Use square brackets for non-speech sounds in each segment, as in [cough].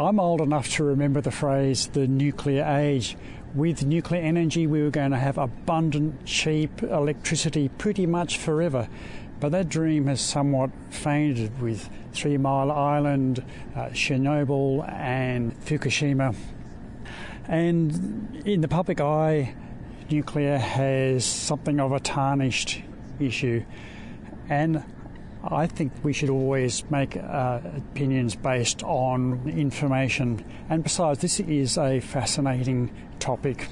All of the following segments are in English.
I'm old enough to remember the phrase the nuclear age. With nuclear energy, we were going to have abundant, cheap electricity pretty much forever. But that dream has somewhat faded with Three Mile Island, uh, Chernobyl, and Fukushima. And in the public eye, nuclear has something of a tarnished issue. And I think we should always make uh, opinions based on information. And besides, this is a fascinating topic.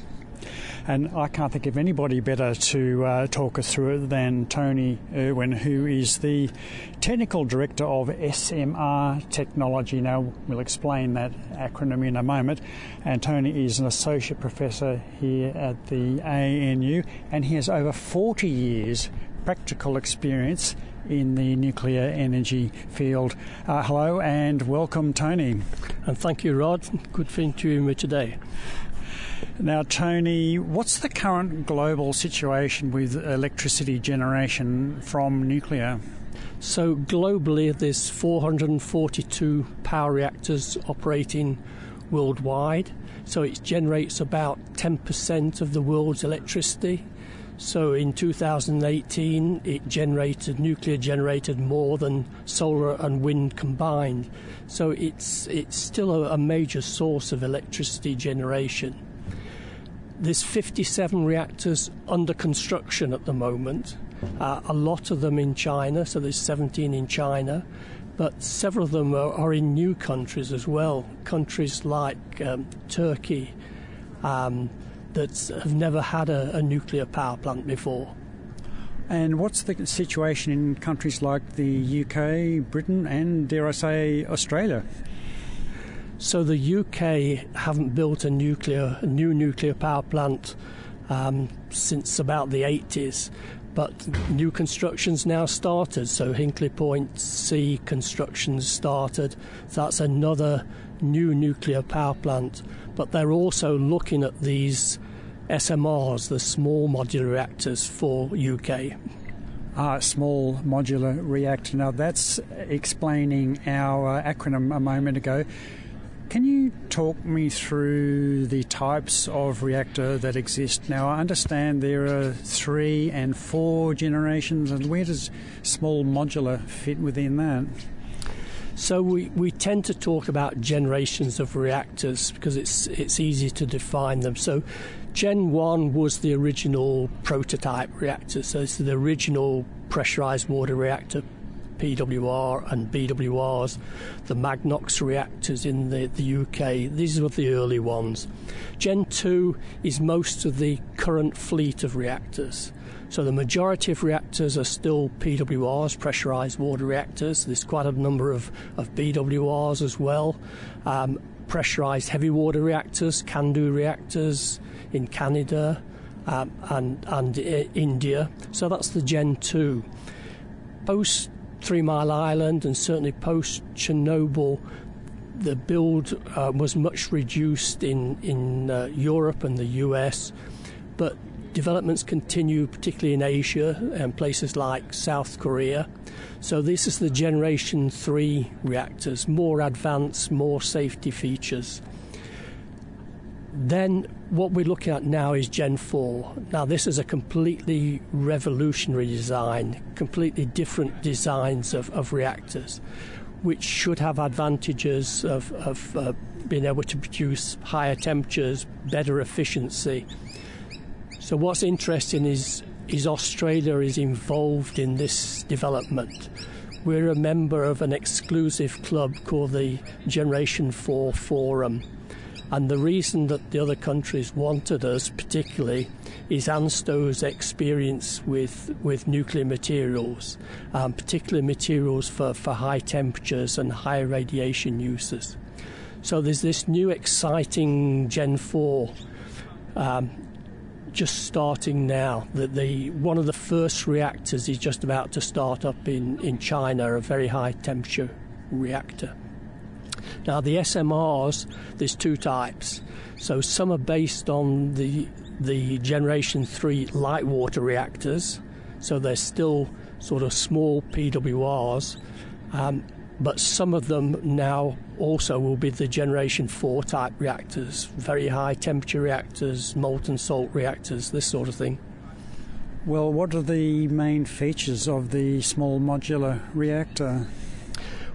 And I can't think of anybody better to uh, talk us through it than Tony Irwin, who is the Technical Director of SMR Technology. Now, we'll explain that acronym in a moment. And Tony is an Associate Professor here at the ANU, and he has over 40 years practical experience in the nuclear energy field. Uh, hello and welcome, Tony. And thank you, Rod. Good for interviewing me today. Now, Tony, what's the current global situation with electricity generation from nuclear? So, globally, there's 442 power reactors operating worldwide. So, it generates about 10% of the world's electricity. So, in 2018, it generated, nuclear generated more than solar and wind combined. So, it's, it's still a, a major source of electricity generation. There's 57 reactors under construction at the moment. Uh, a lot of them in China, so there's 17 in China, but several of them are, are in new countries as well. Countries like um, Turkey um, that have never had a, a nuclear power plant before. And what's the situation in countries like the UK, Britain, and dare I say, Australia? So the UK haven't built a nuclear, a new nuclear power plant um, since about the 80s, but new construction's now started. So Hinkley Point C construction's started. So that's another new nuclear power plant. But they're also looking at these SMRs, the small modular reactors for UK. Ah, small modular reactor. Now that's explaining our uh, acronym a moment ago. Can you talk me through the types of reactor that exist? Now, I understand there are three and four generations, and where does small modular fit within that? So we, we tend to talk about generations of reactors because it's it's easy to define them. So Gen 1 was the original prototype reactor. So it's the original pressurized water reactor PWR and BWRs, the Magnox reactors in the, the UK. These were the early ones. Gen 2 is most of the current fleet of reactors. So the majority of reactors are still PWRs, pressurized water reactors. There's quite a number of, of BWRs as well. Um, pressurized heavy water reactors, CANDU reactors in Canada um, and, and uh, India. So that's the Gen 2. Post Three Mile Island and certainly post Chernobyl, the build uh, was much reduced in in uh, Europe and the US, but developments continue, particularly in Asia and places like South Korea. So this is the Generation Three reactors, more advanced, more safety features. Then what we're looking at now is Gen 4. Now, this is a completely revolutionary design, completely different designs of, of reactors, which should have advantages of, of uh, being able to produce higher temperatures, better efficiency. So, what's interesting is, is Australia is involved in this development. We're a member of an exclusive club called the Generation 4 Forum and the reason that the other countries wanted us particularly is ANSTO's experience with, with nuclear materials, um, particularly materials for, for high temperatures and high radiation uses. So there's this new exciting Gen 4 um, just starting now. That the one of the first reactors is just about to start up in, in China, a very high temperature reactor. Now, the SMRs, there's two types. So some are based on the the Generation 3 light water reactors, so they're still sort of small PWRs. Um, but some of them now also will be the Generation 4 type reactors, very high temperature reactors, molten salt reactors, this sort of thing. Well, what are the main features of the small modular reactor?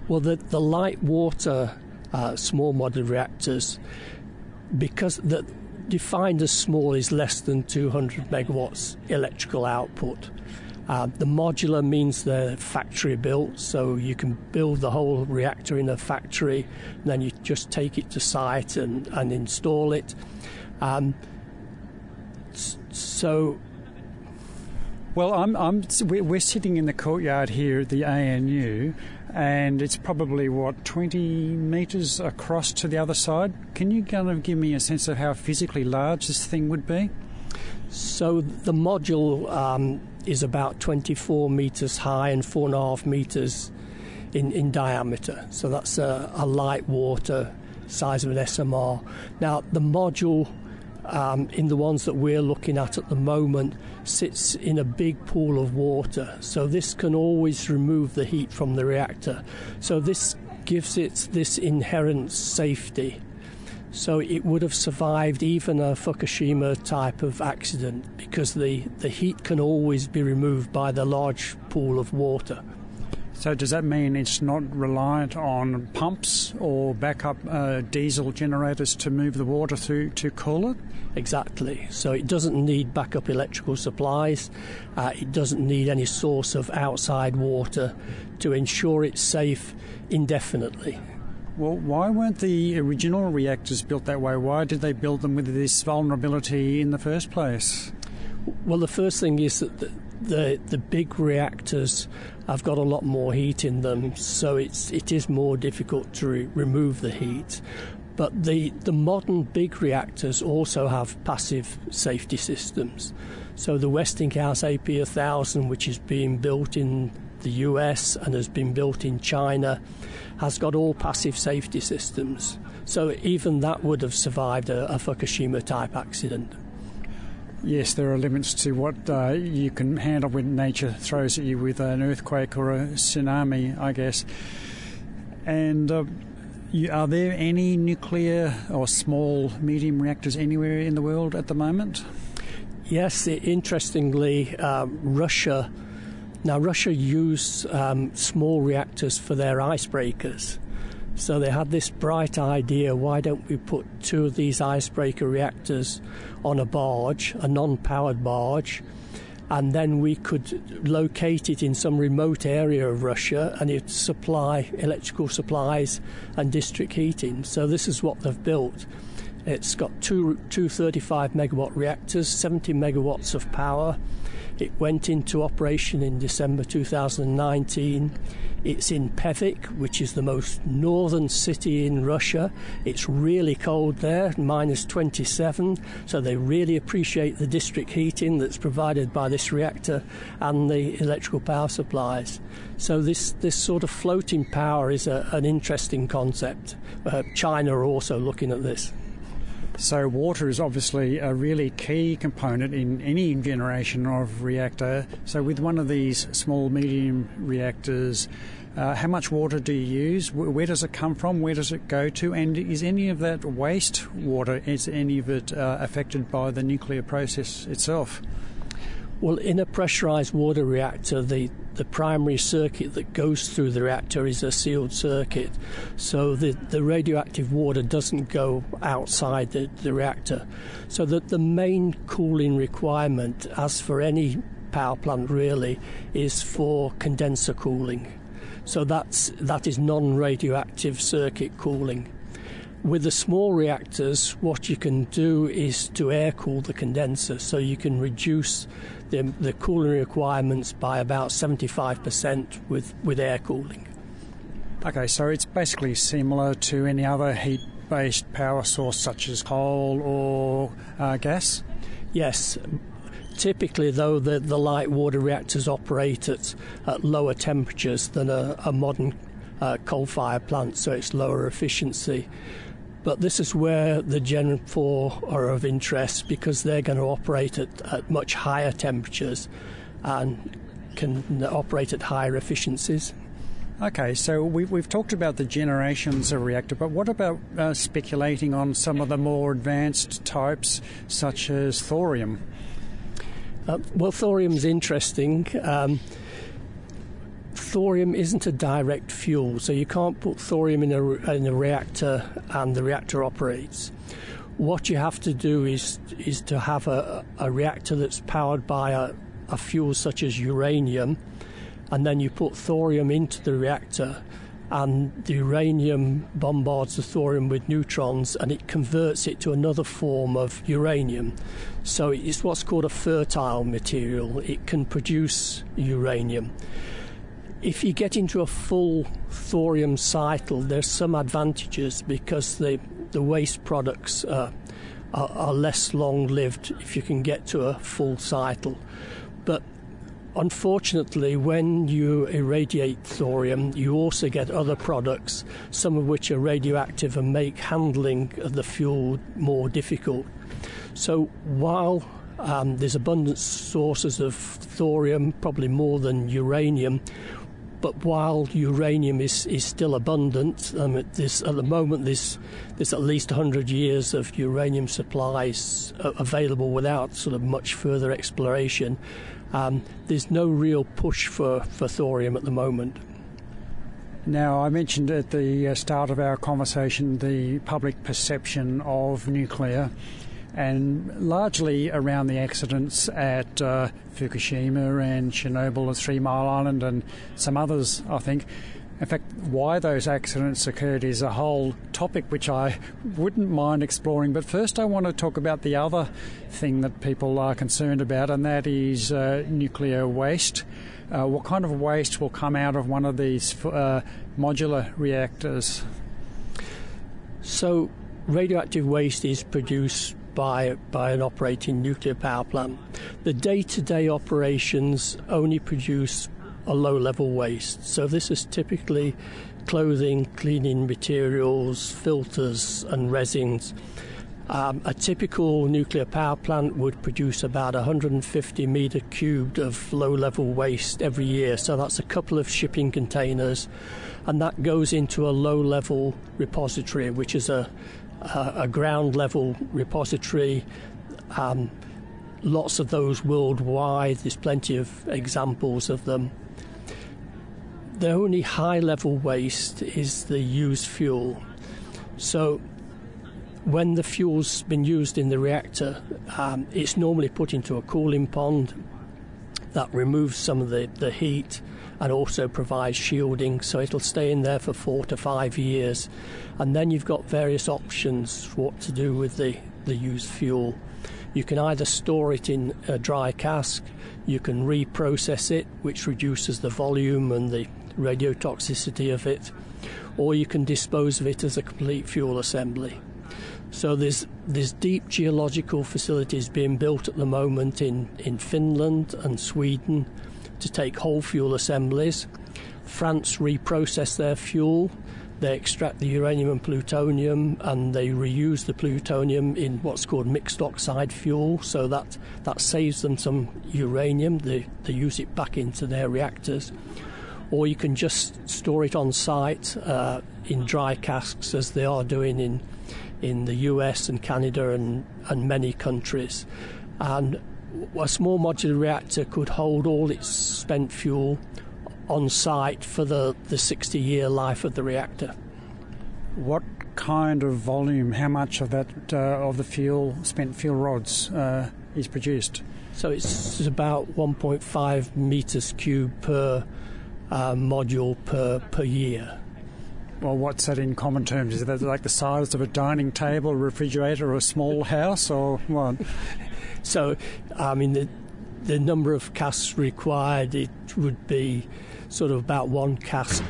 Well, the, the light water uh, small modular reactors, because the, defined as small is less than 200 megawatts electrical output. Uh, the modular means they're factory built, so you can build the whole reactor in a factory, and then you just take it to site and, and install it. Um, so. Well, I'm, I'm, we're sitting in the courtyard here at the ANU, and it's probably what 20 metres across to the other side. Can you kind of give me a sense of how physically large this thing would be? So the module um, is about 24 metres high and four and a half metres in, in diameter. So that's a, a light water size of an SMR. Now, the module um, in the ones that we're looking at at the moment sits in a big pool of water. So this can always remove the heat from the reactor. So this gives it this inherent safety. So it would have survived even a Fukushima type of accident because the, the heat can always be removed by the large pool of water. So does that mean it's not reliant on pumps or backup uh, diesel generators to move the water through to cool it? Exactly. So it doesn't need backup electrical supplies. Uh, it doesn't need any source of outside water to ensure it's safe indefinitely. Well, why weren't the original reactors built that way? Why did they build them with this vulnerability in the first place? Well, the first thing is that the, the, the big reactors have got a lot more heat in them, so it's it is more difficult to re- remove the heat. But the, the modern big reactors also have passive safety systems. So the Westinghouse AP1000, which is being built in the US and has been built in China, has got all passive safety systems. So even that would have survived a, a Fukushima type accident. Yes, there are limits to what uh, you can handle when nature throws at you with an earthquake or a tsunami, I guess. And uh, you, are there any nuclear or small, medium reactors anywhere in the world at the moment? Yes, interestingly, uh, Russia. Now, Russia used um, small reactors for their icebreakers. So they had this bright idea why don't we put two of these icebreaker reactors on a barge, a non powered barge, and then we could locate it in some remote area of Russia and it supply electrical supplies and district heating. So this is what they've built. It's got two, two 35 megawatt reactors, 70 megawatts of power. It went into operation in December 2019. It's in Pevek, which is the most northern city in Russia. It's really cold there, minus 27, so they really appreciate the district heating that's provided by this reactor and the electrical power supplies. So this, this sort of floating power is a, an interesting concept. Uh, China are also looking at this. So, water is obviously a really key component in any generation of reactor. So, with one of these small medium reactors, uh, how much water do you use? Where does it come from? Where does it go to? And is any of that waste water, is any of it uh, affected by the nuclear process itself? Well, in a pressurized water reactor, the, the primary circuit that goes through the reactor is a sealed circuit. So the, the radioactive water doesn't go outside the, the reactor. So that the main cooling requirement, as for any power plant really, is for condenser cooling. So that's, that is non radioactive circuit cooling. With the small reactors, what you can do is to air cool the condenser so you can reduce the, the cooling requirements by about 75% with, with air cooling. Okay, so it's basically similar to any other heat based power source such as coal or uh, gas? Yes. Typically, though, the, the light water reactors operate at, at lower temperatures than a, a modern uh, coal fired plant, so it's lower efficiency. But this is where the Gen 4 are of interest because they're going to operate at, at much higher temperatures and can operate at higher efficiencies. Okay, so we've, we've talked about the generations of reactor, but what about uh, speculating on some of the more advanced types, such as thorium? Uh, well, thorium's interesting. Um, thorium isn't a direct fuel, so you can't put thorium in a, in a reactor and the reactor operates. What you have to do is is to have a, a reactor that's powered by a, a fuel such as uranium, and then you put thorium into the reactor, and the uranium bombards the thorium with neutrons and it converts it to another form of uranium. So it's what's called a fertile material. It can produce uranium if you get into a full thorium cycle, there's some advantages because the the waste products uh, are, are, less long lived if you can get to a full cycle. But unfortunately, when you irradiate thorium, you also get other products, some of which are radioactive and make handling of the fuel more difficult. So while um, there's abundant sources of thorium, probably more than uranium, but while uranium is, is still abundant, um, at, this, at the moment there's, there's at least 100 years of uranium supplies uh, available without sort of much further exploration. Um, there's no real push for, for thorium at the moment. Now, I mentioned at the uh, start of our conversation the public perception of nuclear and largely around the accidents at uh, Fukushima and Chernobyl and Three Mile Island and some others, I think. In fact, why those accidents occurred is a whole topic which I wouldn't mind exploring. But first, I want to talk about the other thing that people are concerned about, and that is uh, nuclear waste. Uh, what kind of waste will come out of one of these uh, modular reactors? So, radioactive waste is produced by, by an operating nuclear power plant. The day to day operations only produce a low level waste. So this is typically clothing, cleaning materials, filters, and resins. Um, a typical nuclear power plant would produce about 150 metre cubed of low level waste every year, so that's a couple of shipping containers, and that goes into a low level repository, which is a, uh, a ground level repository. Um, lots of those worldwide. There's plenty of examples of them. The only high level waste is the used fuel. So when the fuel's been used in the reactor, um, it's normally put into a cooling pond that removes some of the, the heat and also provides shielding, so it'll stay in there for four to five years. And then you've got various options for what to do with the, the used fuel. You can either store it in a dry cask, you can reprocess it, which reduces the volume and the radiotoxicity of it, or you can dispose of it as a complete fuel assembly. So there's there's deep geological facilities being built at the moment in, in Finland and Sweden to take whole fuel assemblies. France reprocess their fuel. They extract the uranium and plutonium and they reuse the plutonium in what's called mixed oxide fuel, so that, that saves them some uranium. They, they use it back into their reactors. Or you can just store it on site uh, in dry casks, as they are doing in, in the US and Canada and, and many countries. And a small modular reactor could hold all its spent fuel on site for the, the 60 year life of the reactor. What kind of volume, how much of that uh, of the fuel, spent fuel rods, uh, is produced? So it's about 1.5 meters cube per uh, module per, per year. Well, what's that in common terms? Is that like the size of a dining table, refrigerator, or a small house, or what? So, I mean, the, the number of casks required, it would be sort of about one cask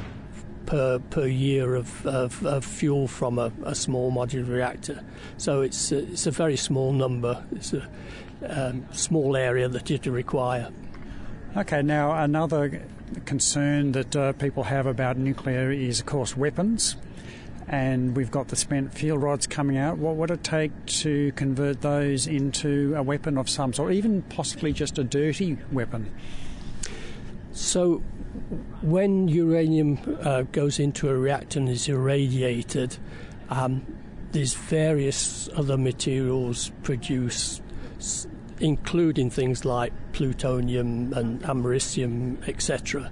per, per year of, of, of fuel from a, a, small modular reactor. So it's a, it's a very small number. It's a um, small area that you require. Okay, now another concern that uh, people have about nuclear is, of course, weapons and we've got the spent fuel rods coming out. What would it take to convert those into a weapon of some sort, even possibly just a dirty weapon? So, when uranium uh, goes into a reactor and is irradiated, um, there's various other materials produced, including things like plutonium and americium, etc.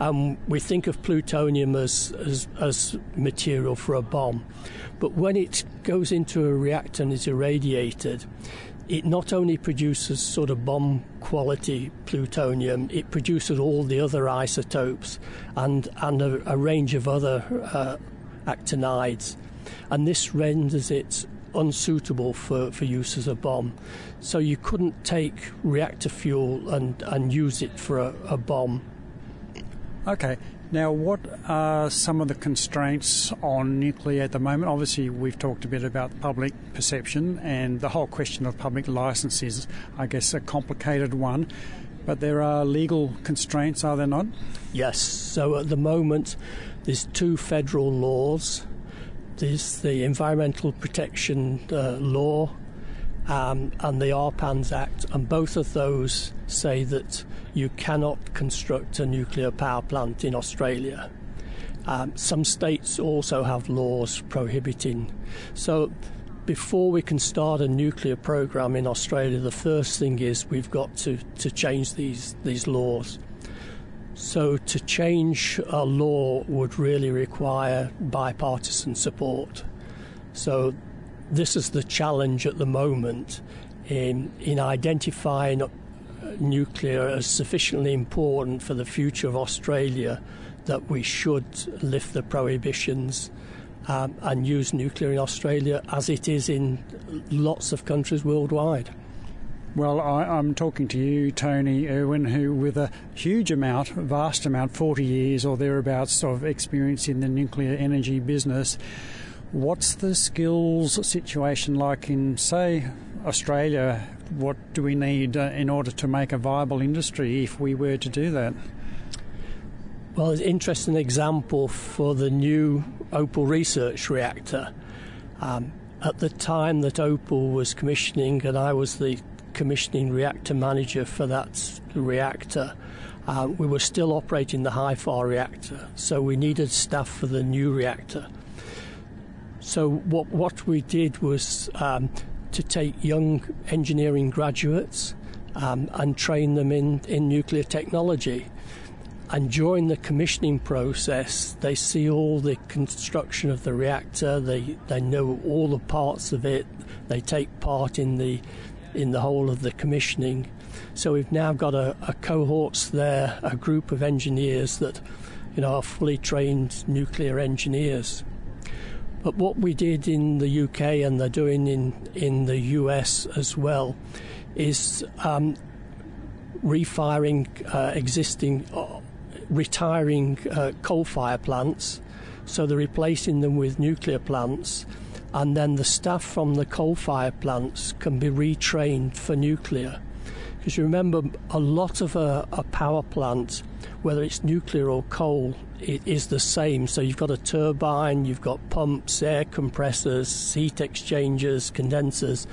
Um, we think of plutonium as, as, as material for a bomb, but when it goes into a reactor and is irradiated, it not only produces sort of bomb quality plutonium, it produces all the other isotopes and, and a, a range of other uh, actinides. And this renders it unsuitable for, for use as a bomb. So you couldn't take reactor fuel and, and use it for a, a bomb. Okay, now, what are some of the constraints on nuclear at the moment? Obviously, we've talked a bit about public perception, and the whole question of public license is, I guess, a complicated one. But there are legal constraints, are there not? Yes. So at the moment, there's two federal laws. There's the Environmental Protection uh, Law um, and the ARPANS Act, and both of those say that you cannot construct a nuclear power plant in Australia. Um, some states also have laws prohibiting. So, before we can start a nuclear program in Australia, the first thing is we've got to, to change these, these laws. So, to change a law would really require bipartisan support. So, this is the challenge at the moment in, in identifying nuclear as sufficiently important for the future of Australia that we should lift the prohibitions um, and use nuclear in Australia as it is in lots of countries worldwide. Well, I, am talking to you, Tony Irwin, who, with a huge amount, vast amount, 40 years or thereabouts of experience in the nuclear energy business, what's the skills situation like in, say, Australia what do we need uh, in order to make a viable industry if we were to do that? Well, it's an interesting example for the new Opal research reactor. Um, at the time that Opal was commissioning, and I was the commissioning reactor manager for that reactor, uh, we were still operating the HIFAR reactor, so we needed staff for the new reactor. So what what we did was um, to take young engineering graduates um, and train them in, in nuclear technology. And during the commissioning process, they see all the construction of the reactor. They they know all the parts of it. They take part in the in the whole of the commissioning. So we've now got a, a there, a group of engineers that you know are fully trained nuclear engineers. But what we did in the UK and they're doing in, in the US as well is um, refiring uh, existing, uh, retiring uh, coal fire plants. So they're replacing them with nuclear plants. And then the staff from the coal fire plants can be retrained for nuclear. Because you remember, a lot of a, a power plant, whether it's nuclear or coal, it is the same. So you've got a turbine, you've got pumps, air compressors, heat exchangers, condensers,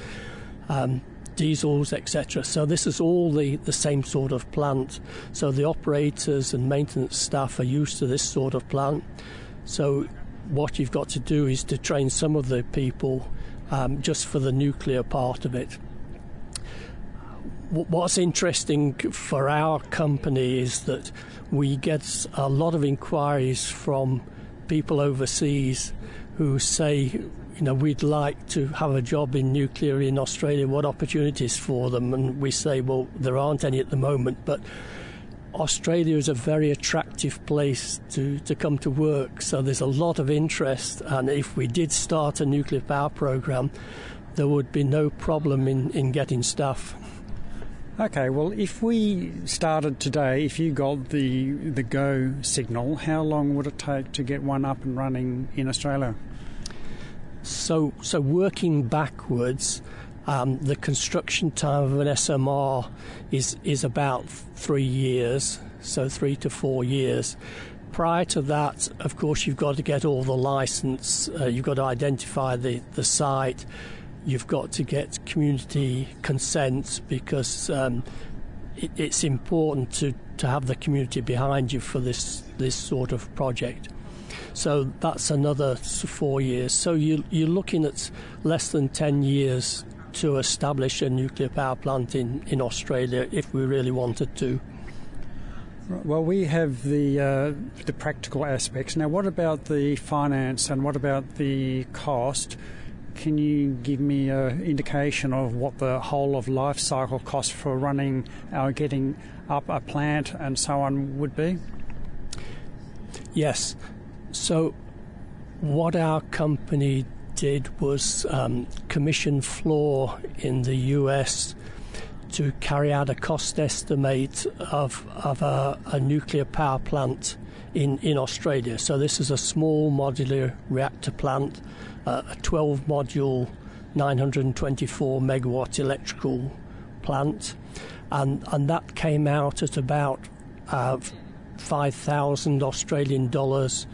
um, diesels, etc. So this is all the, the same sort of plant. So the operators and maintenance staff are used to this sort of plant. So what you've got to do is to train some of the people um, just for the nuclear part of it. What's interesting for our company is that we get a lot of inquiries from people overseas who say, you know, we'd like to have a job in nuclear in Australia. What opportunities for them? And we say, well, there aren't any at the moment, but Australia is a very attractive place to, to come to work. So there's a lot of interest. And if we did start a nuclear power program, there would be no problem in, in getting staff. Okay, well, if we started today, if you got the the go signal, how long would it take to get one up and running in Australia? So, so working backwards, um, the construction time of an SMR is is about three years, so three to four years. Prior to that, of course, you've got to get all the license. Uh, you've got to identify the the site you've got to get community consent because um, it, it's important to, to have the community behind you for this this sort of project. So that's another four years. So you, you're looking at less than 10 years to establish a nuclear power plant in, in Australia if we really wanted to. Well, we have the uh, the practical aspects. Now, what about the finance and what about the cost? Can you give me an indication of what the whole of life cycle cost for running or getting up a plant and so on would be? Yes. So, what our company did was um, commission Fluor in the US to carry out a cost estimate of, of a, a nuclear power plant in, in Australia. So, this is a small modular reactor plant, uh, a 12 module, 924 megawatt electrical plant, and, and that came out at about uh, 5,000 Australian dollars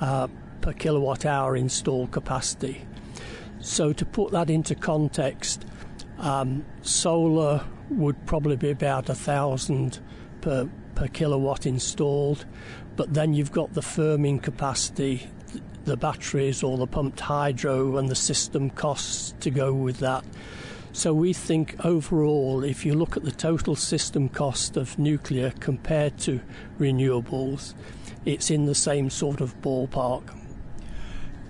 uh, per kilowatt hour installed capacity. So, to put that into context, um, solar would probably be about a thousand per per kilowatt installed, but then you've got the firming capacity, the batteries or the pumped hydro, and the system costs to go with that. So we think overall, if you look at the total system cost of nuclear compared to renewables, it's in the same sort of ballpark.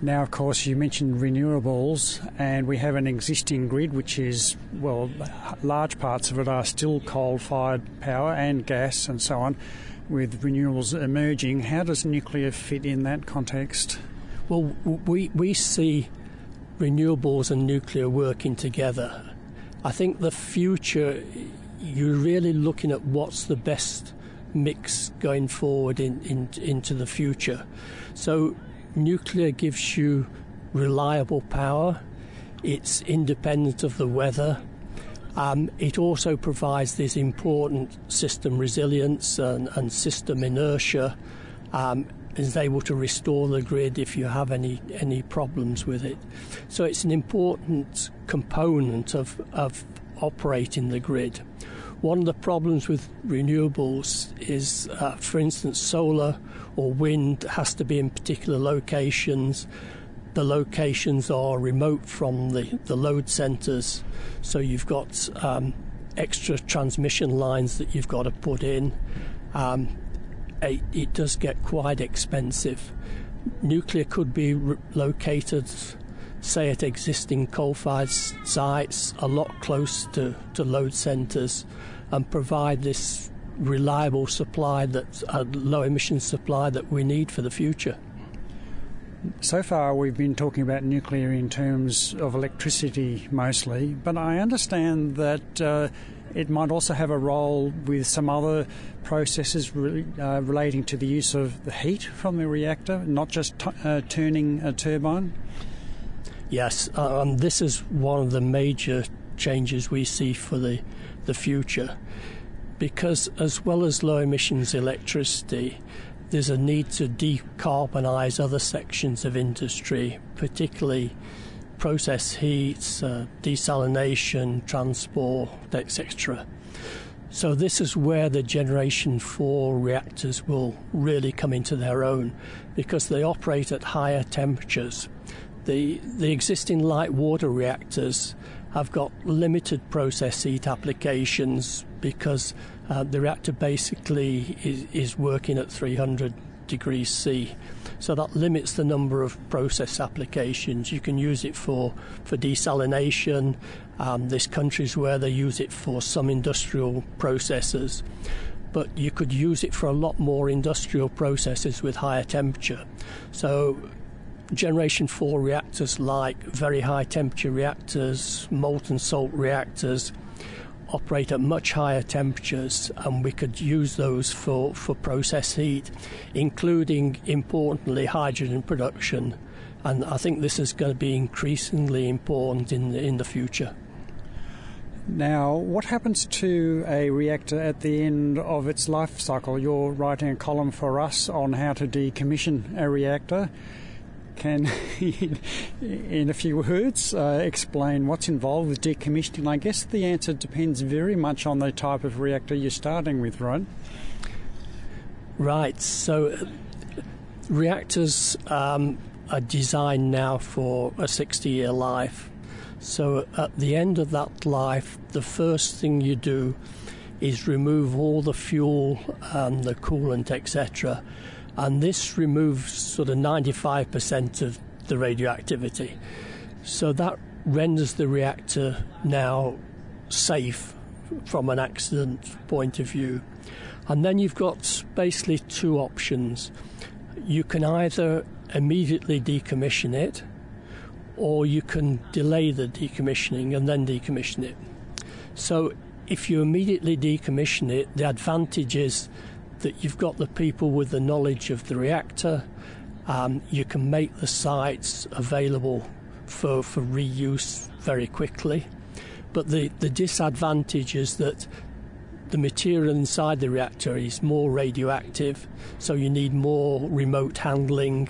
Now, of course, you mentioned renewables, and we have an existing grid which is, well, large parts of it are still coal fired power and gas and so on, with renewables emerging. How does nuclear fit in that context? Well, we, we see renewables and nuclear working together. I think the future, you're really looking at what's the best mix going forward in, in, into the future. So, nuclear gives you reliable power, it's independent of the weather. Um, it also provides this important system resilience and, and system inertia. Um, is able to restore the grid if you have any any problems with it. So it's an important component of, of operating the grid. One of the problems with renewables is, uh, for instance, solar or wind has to be in particular locations. The locations are remote from the, the load centres, so you've got um, extra transmission lines that you've got to put in. Um, it, it, does get quite expensive. Nuclear could be re- located say at existing coal-fired sites a lot close to, to load centres and provide this reliable supply that a low emission supply that we need for the future. So far, we've been talking about nuclear in terms of electricity mostly, but I understand that uh, it might also have a role with some other processes re- uh, relating to the use of the heat from the reactor, not just t- uh, turning a turbine. Yes, um, this is one of the major changes we see for the, the future because, as well as low emissions electricity, there's a need to decarbonise other sections of industry, particularly process heats, uh, desalination, transport, etc. So, this is where the Generation 4 reactors will really come into their own because they operate at higher temperatures the, the existing light water reactors have got limited process heat applications because uh, the reactor basically is, is working at 300 degrees C. So that limits the number of process applications. You can use it for, for desalination. Um, there's countries where they use it for some industrial processes. But you could use it for a lot more industrial processes with higher temperature. So Generation 4 reactors, like very high temperature reactors, molten salt reactors, operate at much higher temperatures, and we could use those for, for process heat, including importantly hydrogen production. And I think this is going to be increasingly important in the, in the future. Now, what happens to a reactor at the end of its life cycle? You're writing a column for us on how to decommission a reactor can, [laughs] in a few words, uh, explain what's involved with decommissioning? I guess the answer depends very much on the type of reactor you're starting with, right? Right. So, reactors um, are designed now for a 60 year life. So, at the end of that life, the first thing you do is remove all the fuel and the coolant, etc and this removes sort of 95% of the radioactivity. So that renders the reactor now safe from an accident point of view. And then you've got basically two options. You can either immediately decommission it, or you can delay the decommissioning and then decommission it. So if you immediately decommission it, the advantage is that you've got the people with the knowledge of the reactor. Um, you can make the sites available for, for reuse very quickly. But the, the disadvantage is that the material inside the reactor is more radioactive, so you need more remote handling.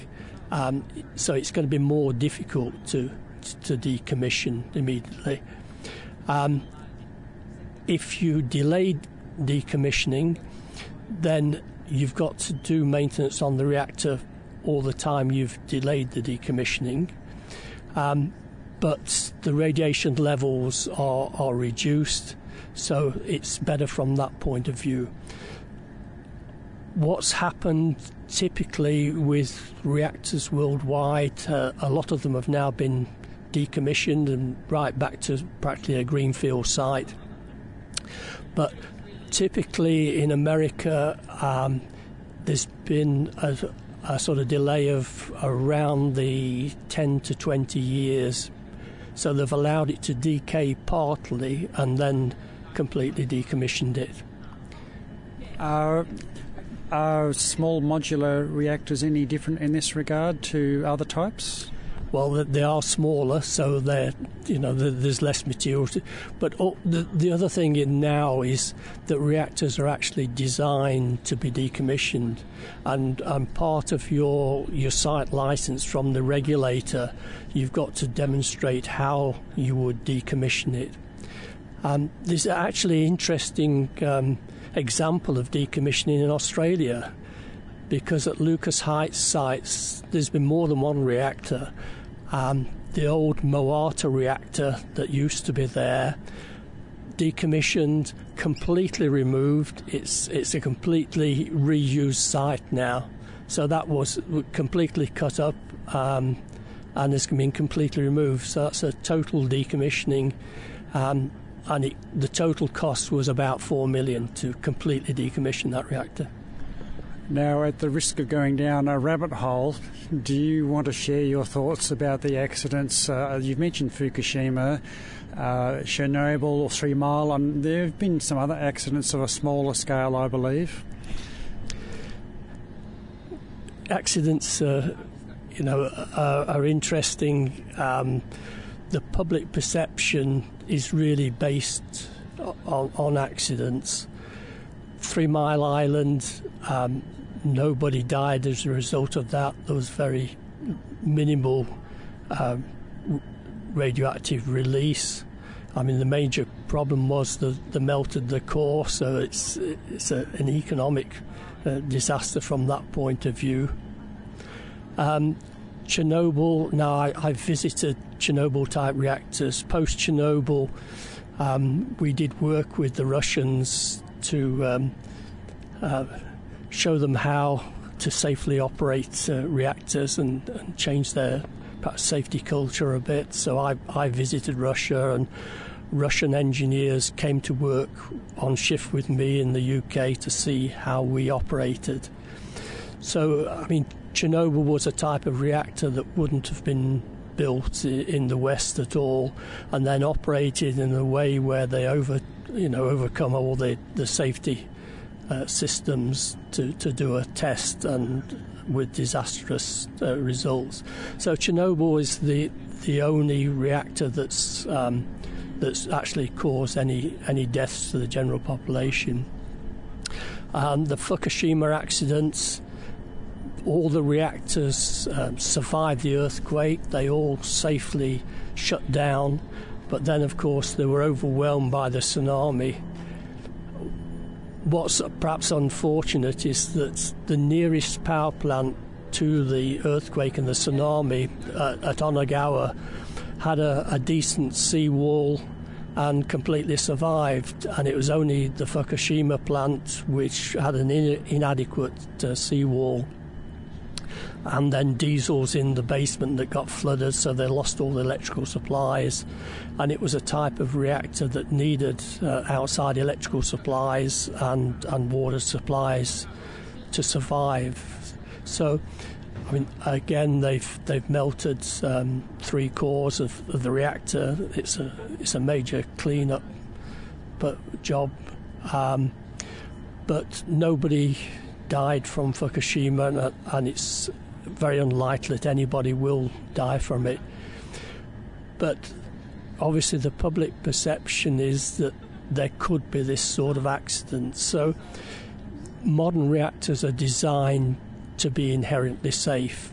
Um, so it's going to be more difficult to, to decommission immediately. Um, if you delay decommissioning, then you've got to do maintenance on the reactor all the time you've delayed the decommissioning. Um, but the radiation levels are, are reduced, so it's better from that point of view. What's happened typically with reactors worldwide, uh, a lot of them have now been decommissioned and right back to practically a greenfield site. But typically in America, um, there's been a, a, sort of delay of around the 10 to 20 years. So they've allowed it to decay partly and then completely decommissioned it. Are, are small modular reactors any different in this regard to other types? Well, they are smaller, so they're you know there's less material. But the the other thing in now is that reactors are actually designed to be decommissioned, and and part of your your site license from the regulator, you've got to demonstrate how you would decommission it. Um, there's actually an interesting um, example of decommissioning in Australia because at Lucas Heights sites there's been more than one reactor um, the old Moata reactor that used to be there, decommissioned, completely removed. It's it's a completely reused site now. So that was completely cut up um, and has been completely removed. So that's a total decommissioning. Um, and it, the total cost was about four million to completely decommission that reactor. Now, at the risk of going down a rabbit hole, do you want to share your thoughts about the accidents? Uh, you've mentioned Fukushima, uh, Chernobyl, or Three Mile, and there have been some other accidents of a smaller scale, I believe. Accidents, uh, you know, are, are interesting. Um, the public perception is really based on, on accidents. Three Mile Island, um, nobody died as a result of that. There was very minimal um, radioactive release. I mean, the major problem was that they melted the core, so it's it's a, an economic uh, disaster from that point of view. Um, Chernobyl. Now, I, I visited Chernobyl type reactors. Post Chernobyl, um, we did work with the Russians to um, uh, show them how to safely operate uh, reactors and, and, change their perhaps, safety culture a bit. So I, I visited Russia and Russian engineers came to work on shift with me in the UK to see how we operated. So, I mean, Chernobyl was a type of reactor that wouldn't have been built in the West at all, and then operated in a way where they over, you know, overcome all the, the safety uh, systems to, to do a test and with disastrous uh, results. So Chernobyl is the the only reactor that's um, that's actually caused any any deaths to the general population. Um, the Fukushima accidents, all the reactors um, survived the earthquake. They all safely shut down, but then, of course, they were overwhelmed by the tsunami. What's perhaps unfortunate is that the nearest power plant to the earthquake and the tsunami at, at Onagawa had a, a decent seawall and completely survived. And it was only the Fukushima plant which had an in, inadequate uh, seawall. And then diesels in the basement that got flooded, so they lost all the electrical supplies. And it was a type of reactor that needed uh, outside electrical supplies and, and water supplies to survive. So I mean, again, they've they've melted um, three cores of, of, the reactor. It's a it's a major cleanup, but job. Um, but nobody died from Fukushima, and, uh, and it's very unlikely that anybody will die from it. But obviously, the public perception is that there could be this sort of accident. So, modern reactors are designed to be inherently safe,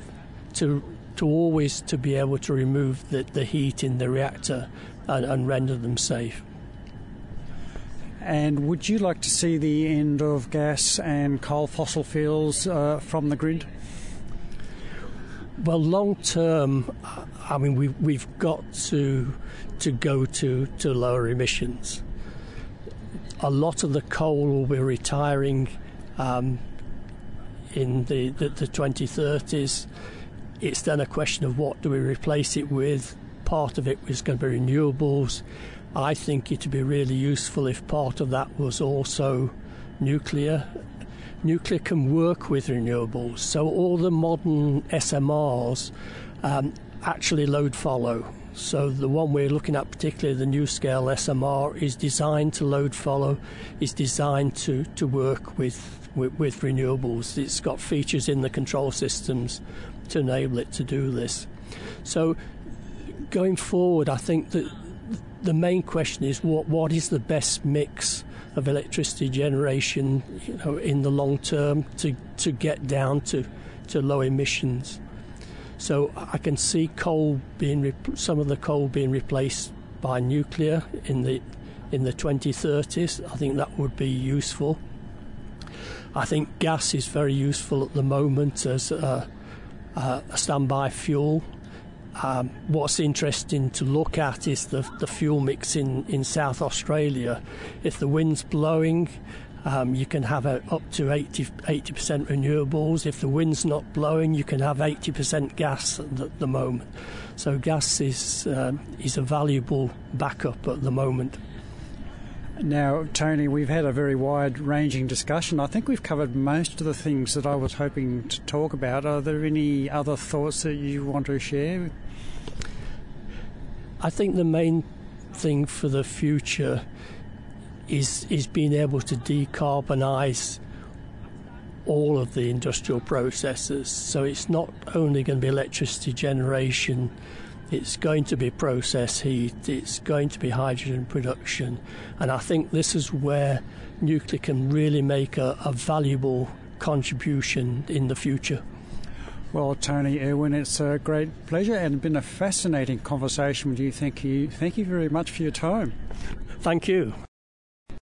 to to always to be able to remove the, the heat in the reactor and, and render them safe. And would you like to see the end of gas and coal fossil fuels uh, from the grid? Well, long term, I mean, we, we've got to to go to, to lower emissions. A lot of the coal will be retiring um, in the, the, the 2030s. It's then a question of what do we replace it with. Part of it is going to be renewables. I think it'd be really useful if part of that was also nuclear. Nuclear can work with renewables, so all the modern SMRs um, actually load follow. So the one we're looking at, particularly the NuScale SMR, is designed to load follow, is designed to, to work with with, with renewables. It's got features in the control systems to enable it to do this. So going forward, I think that the main question is what what is the best mix of electricity generation, you know, in the long term to to get down to to low emissions. So I can see coal being some of the coal being replaced by nuclear in the in the 2030s. I think that would be useful. I think gas is very useful at the moment as a, a standby fuel. Um, what's interesting to look at is the, the fuel mix in, in South Australia. If the wind's blowing, um, you can have a, up to 80, 80% renewables. If the wind's not blowing, you can have 80% gas at the, the moment. So gas is, um, is a valuable backup at the moment. Now, Tony, we've had a very wide ranging discussion. I think we've covered most of the things that I was hoping to talk about. Are there any other thoughts that you want to share? I think the main thing for the future is is being able to decarbonize all of the industrial processes. So it's not only going to be electricity generation it's going to be process heat, it's going to be hydrogen production, and I think this is where nuclear can really make a, a valuable contribution in the future. Well, Tony Irwin, it's a great pleasure and been a fascinating conversation with you. Thank you. Thank you very much for your time. Thank you.